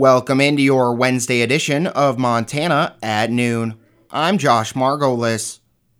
Welcome into your Wednesday edition of Montana at noon. I'm Josh Margolis.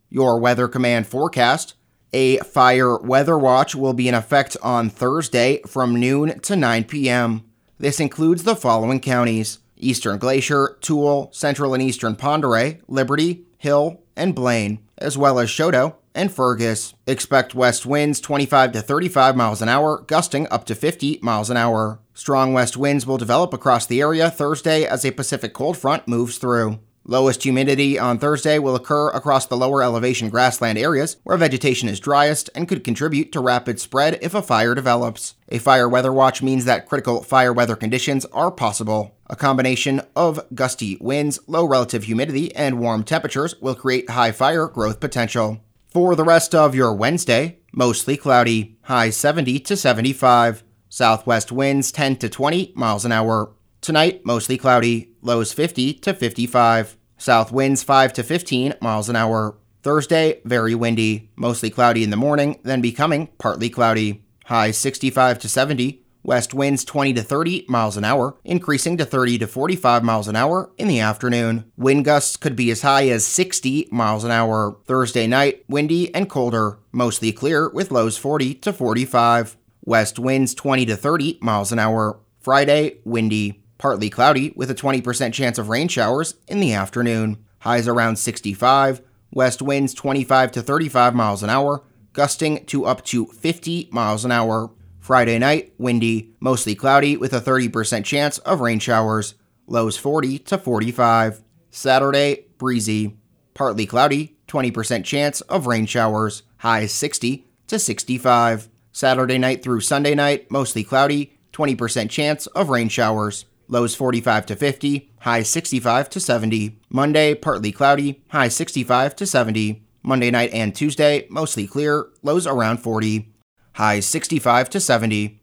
Your Weather Command forecast. A fire weather watch will be in effect on Thursday from noon to 9 p.m. This includes the following counties Eastern Glacier, Toole, Central and Eastern Pondera, Liberty, Hill, and Blaine, as well as Chouteau and Fergus. Expect west winds 25 to 35 miles an hour, gusting up to 50 miles an hour. Strong west winds will develop across the area Thursday as a Pacific cold front moves through. Lowest humidity on Thursday will occur across the lower elevation grassland areas where vegetation is driest and could contribute to rapid spread if a fire develops. A fire weather watch means that critical fire weather conditions are possible. A combination of gusty winds, low relative humidity, and warm temperatures will create high fire growth potential. For the rest of your Wednesday, mostly cloudy, high 70 to 75. Southwest winds 10 to 20 miles an hour. Tonight, mostly cloudy, lows 50 to 55. South winds 5 to 15 miles an hour. Thursday, very windy, mostly cloudy in the morning, then becoming partly cloudy. High 65 to 70. West winds 20 to 30 miles an hour, increasing to 30 to 45 miles an hour in the afternoon. Wind gusts could be as high as 60 miles an hour. Thursday night, windy and colder, mostly clear with lows 40 to 45. West winds 20 to 30 miles an hour. Friday, windy, partly cloudy with a 20% chance of rain showers in the afternoon. Highs around 65. West winds 25 to 35 miles an hour, gusting to up to 50 miles an hour. Friday night, windy, mostly cloudy with a 30% chance of rain showers. Lows 40 to 45. Saturday, breezy, partly cloudy, 20% chance of rain showers. Highs 60 to 65. Saturday night through Sunday night, mostly cloudy, 20% chance of rain showers. Lows 45 to 50, highs 65 to 70. Monday, partly cloudy, highs 65 to 70. Monday night and Tuesday, mostly clear, lows around 40. Highs 65 to 70.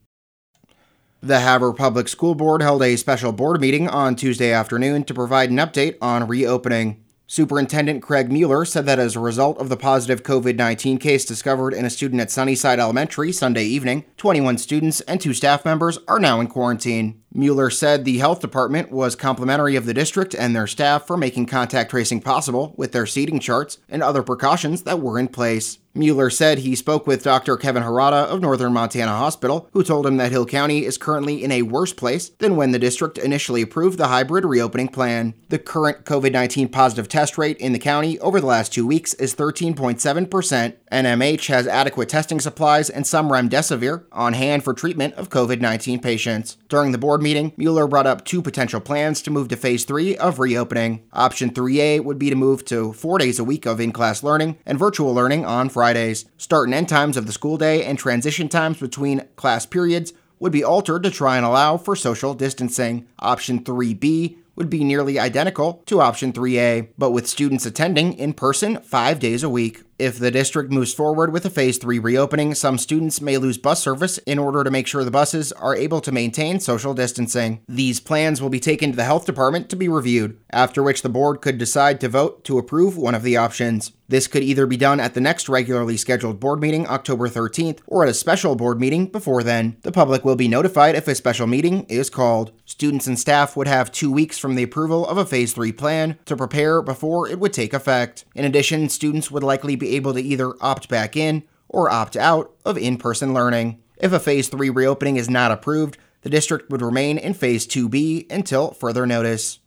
The Havre Public School Board held a special board meeting on Tuesday afternoon to provide an update on reopening. Superintendent Craig Mueller said that as a result of the positive COVID 19 case discovered in a student at Sunnyside Elementary Sunday evening, 21 students and two staff members are now in quarantine. Mueller said the health department was complimentary of the district and their staff for making contact tracing possible with their seating charts and other precautions that were in place. Mueller said he spoke with Dr. Kevin Harada of Northern Montana Hospital, who told him that Hill County is currently in a worse place than when the district initially approved the hybrid reopening plan. The current COVID 19 positive test rate in the county over the last two weeks is 13.7%. NMH has adequate testing supplies and some remdesivir on hand for treatment of COVID 19 patients. During the board meeting, Mueller brought up two potential plans to move to phase three of reopening. Option 3A would be to move to four days a week of in class learning and virtual learning on Fridays. Start and end times of the school day and transition times between class periods would be altered to try and allow for social distancing. Option 3B would be nearly identical to option 3A, but with students attending in person five days a week. If the district moves forward with a phase 3 reopening, some students may lose bus service in order to make sure the buses are able to maintain social distancing. These plans will be taken to the health department to be reviewed, after which the board could decide to vote to approve one of the options. This could either be done at the next regularly scheduled board meeting, October 13th, or at a special board meeting before then. The public will be notified if a special meeting is called. Students and staff would have two weeks from the approval of a Phase 3 plan to prepare before it would take effect. In addition, students would likely be able to either opt back in or opt out of in person learning. If a Phase 3 reopening is not approved, the district would remain in Phase 2B until further notice.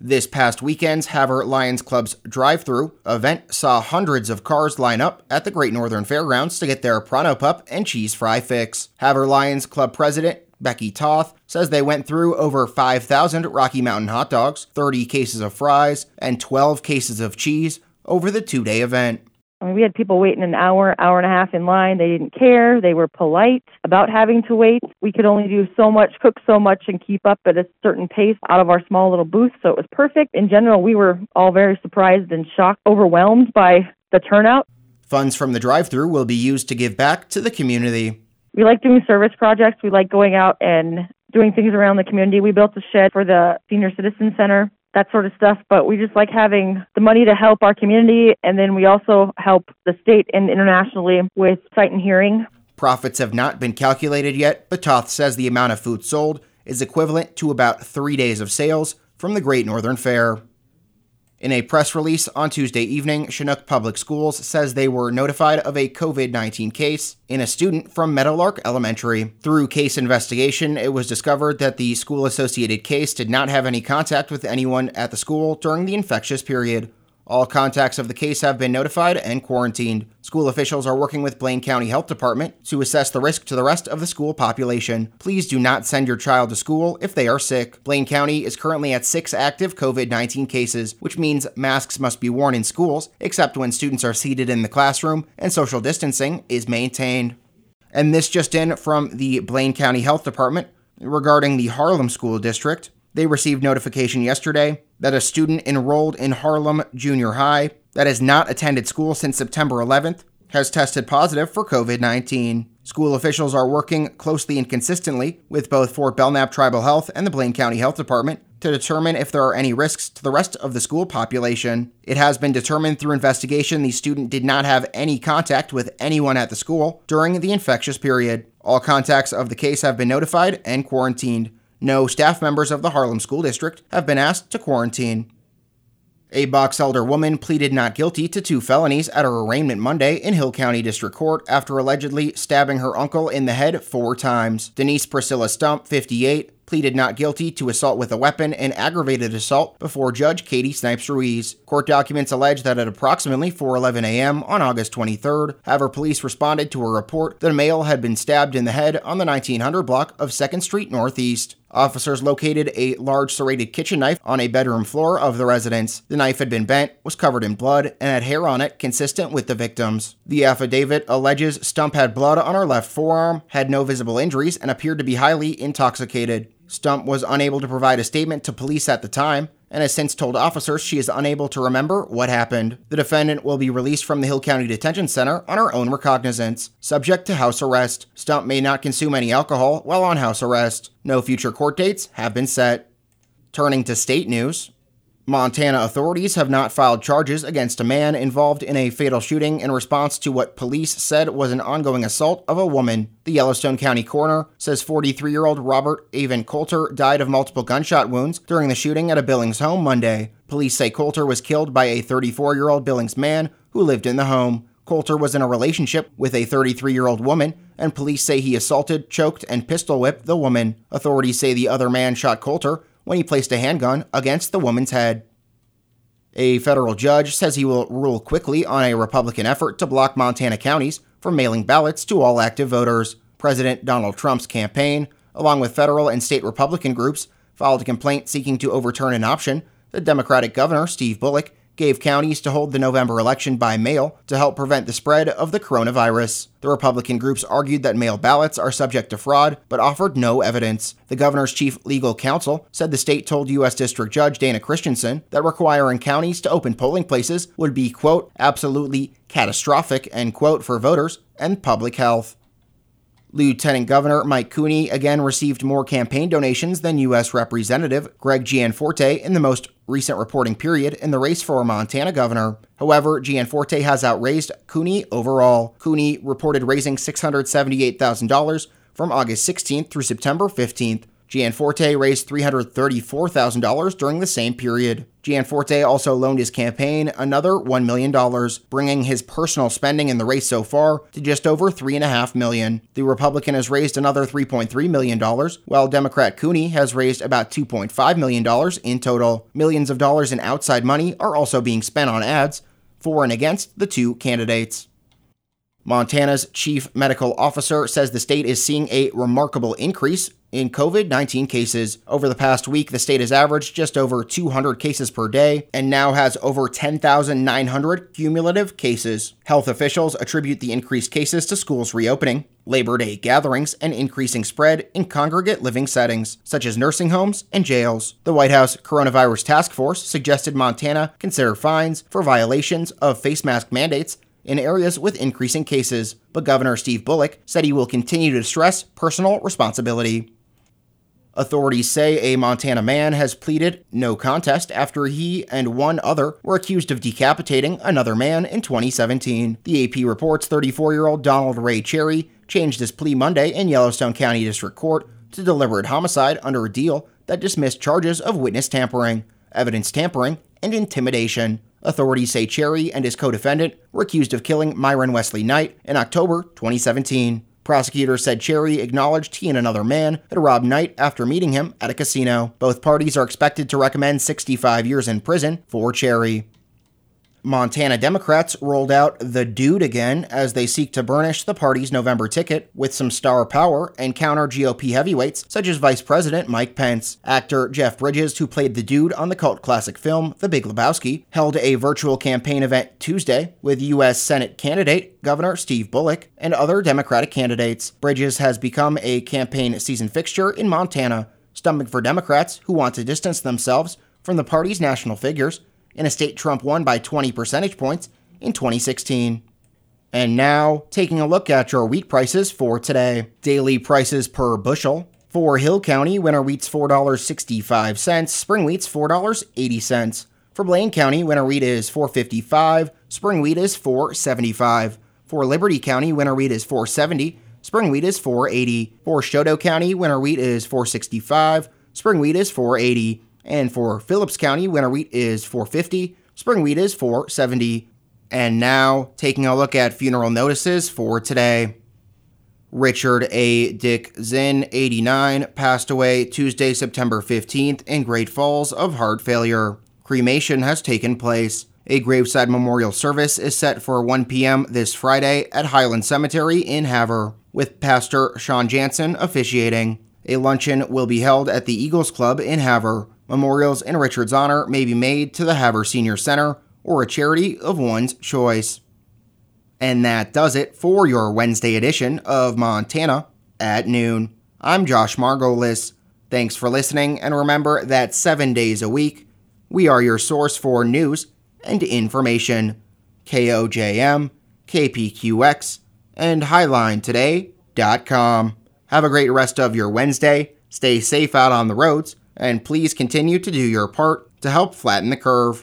This past weekend's Havre Lions Club's drive through event saw hundreds of cars line up at the Great Northern Fairgrounds to get their Pronto Pup and cheese fry fix. Havre Lions Club president Becky Toth says they went through over 5,000 Rocky Mountain hot dogs, 30 cases of fries, and 12 cases of cheese over the two day event. I mean, we had people waiting an hour, hour and a half in line. They didn't care. They were polite about having to wait. We could only do so much, cook so much, and keep up at a certain pace out of our small little booth. So it was perfect. In general, we were all very surprised and shocked, overwhelmed by the turnout. Funds from the drive through will be used to give back to the community. We like doing service projects. We like going out and doing things around the community. We built a shed for the Senior Citizen Center that sort of stuff. But we just like having the money to help our community, and then we also help the state and internationally with sight and hearing. Profits have not been calculated yet, but Toth says the amount of food sold is equivalent to about three days of sales from the Great Northern Fair. In a press release on Tuesday evening, Chinook Public Schools says they were notified of a COVID 19 case in a student from Meadowlark Elementary. Through case investigation, it was discovered that the school associated case did not have any contact with anyone at the school during the infectious period. All contacts of the case have been notified and quarantined. School officials are working with Blaine County Health Department to assess the risk to the rest of the school population. Please do not send your child to school if they are sick. Blaine County is currently at six active COVID 19 cases, which means masks must be worn in schools, except when students are seated in the classroom and social distancing is maintained. And this just in from the Blaine County Health Department regarding the Harlem School District. They received notification yesterday that a student enrolled in Harlem Junior High that has not attended school since September 11th has tested positive for COVID 19. School officials are working closely and consistently with both Fort Belknap Tribal Health and the Blaine County Health Department to determine if there are any risks to the rest of the school population. It has been determined through investigation the student did not have any contact with anyone at the school during the infectious period. All contacts of the case have been notified and quarantined. No staff members of the Harlem School District have been asked to quarantine. A Box Elder woman pleaded not guilty to two felonies at her arraignment Monday in Hill County District Court after allegedly stabbing her uncle in the head four times. Denise Priscilla Stump, 58, pleaded not guilty to assault with a weapon and aggravated assault before Judge Kaydee Snipes Ruiz. Court documents allege that at approximately 4:11 a.m. on August 23rd, Havre police responded to a report that a male had been stabbed in the head on the 1900 block of 2nd Street Northeast. Officers located a large serrated kitchen knife on a bedroom floor of the residence. The knife had been bent, was covered in blood, and had hair on it consistent with the victim's. The affidavit alleges Stump had blood on her left forearm, had no visible injuries, and appeared to be highly intoxicated. Stump was unable to provide a statement to police at the time and has since told officers she is unable to remember what happened. The defendant will be released from the Hill County Detention Center on her own recognizance, subject to house arrest. Stump may not consume any alcohol while on house arrest. No future court dates have been set. Turning to state news, Montana authorities have not filed charges against a man involved in a fatal shooting in response to what police said was an ongoing assault of a woman. The Yellowstone County coroner says 43 year old Robert Avon Coulter died of multiple gunshot wounds during the shooting at a Billings home Monday. Police say Coulter was killed by a 34 year old Billings man who lived in the home. Coulter was in a relationship with a 33 year old woman, and police say he assaulted, choked, and pistol whipped the woman. Authorities say the other man shot Coulter when he placed a handgun against the woman's head. A federal judge says he will rule quickly on a Republican effort to block Montana counties from mailing ballots to all active voters. President Donald Trump's campaign, along with federal and state Republican groups, filed a complaint seeking to overturn an option the Democratic governor, Steve Bullock, gave counties to hold the November election by mail to help prevent the spread of the coronavirus. The Republican groups argued that mail ballots are subject to fraud, but offered no evidence. The governor's chief legal counsel said the state told U.S. District Judge Dana Christensen that requiring counties to open polling places would be, quote, absolutely catastrophic, end quote, for voters and public health. Lieutenant Governor Mike Cooney again received more campaign donations than U.S. Representative Greg Gianforte in the most recent reporting period in the race for Montana governor. However, Gianforte has outraised Cooney overall. Cooney reported raising $678,000 from August 16th through September 15th. Gianforte raised $334,000 during the same period. Gianforte also loaned his campaign another $1 million, bringing his personal spending in the race so far to just over 3.5 million. The Republican has raised another $3.3 million, while Democrat Cooney has raised about $2.5 million in total. Millions of dollars in outside money are also being spent on ads for and against the two candidates. Montana's chief medical officer says the state is seeing a remarkable increase in COVID 19 cases. Over the past week, the state has averaged just over 200 cases per day and now has over 10,900 cumulative cases. Health officials attribute the increased cases to schools reopening, Labor Day gatherings, and increasing spread in congregate living settings, such as nursing homes and jails. The White House Coronavirus Task Force suggested Montana consider fines for violations of face mask mandates in areas with increasing cases, but Governor Steve Bullock said he will continue to stress personal responsibility. Authorities say a Montana man has pleaded no contest after he and one other were accused of decapitating another man in 2017. The AP reports 34 year old Donald Ray Cherry changed his plea Monday in Yellowstone County District Court to deliberate homicide under a deal that dismissed charges of witness tampering, evidence tampering, and intimidation. Authorities say Cherry and his co defendant were accused of killing Myron Wesley Knight in October 2017. Prosecutors said Cherry acknowledged he and another man had robbed Knight after meeting him at a casino. Both parties are expected to recommend 65 years in prison for Cherry. Montana Democrats rolled out the dude again as they seek to burnish the party's November ticket with some star power and counter GOP heavyweights such as Vice President Mike Pence. Actor Jeff Bridges, who played the dude on the cult classic film The Big Lebowski, held a virtual campaign event Tuesday with U.S. Senate candidate Governor Steve Bullock and other Democratic candidates. Bridges has become a campaign season fixture in Montana, stumping for Democrats who want to distance themselves from the party's national figures in a state Trump won by 20 percentage points in 2016. And now, taking a look at your wheat prices for today. Daily prices per bushel. For Hill County, winter wheat's $4.65, spring wheat's $4.80. For Blaine County, winter wheat is 4.55, spring wheat is 4.75. For Liberty County, winter wheat is 4.70, spring wheat is 4.80. For Chouteau County, winter wheat is 4.65, spring wheat is 4.80. And for Phillips County, winter wheat is 450, spring wheat is 470. And now, taking a look at funeral notices for today. Richard A. Dick Zinn, 89, passed away Tuesday, September 15th in Great Falls of heart failure. Cremation has taken place. A graveside memorial service is set for 1 p.m. this Friday at Highland Cemetery in Havre, with Pastor Sean Jansen officiating. A luncheon will be held at the Eagles Club in Havre. Memorials in Richard's honor may be made to the Havre Senior Center or a charity of one's choice. And that does it for your Wednesday edition of Montana at noon. I'm Josh Margolis. Thanks for listening, and remember that seven days a week, we are your source for news and information. KOJM, KPQX, and HighlineToday.com. Have a great rest of your Wednesday. Stay safe out on the roads and please continue to do your part to help flatten the curve.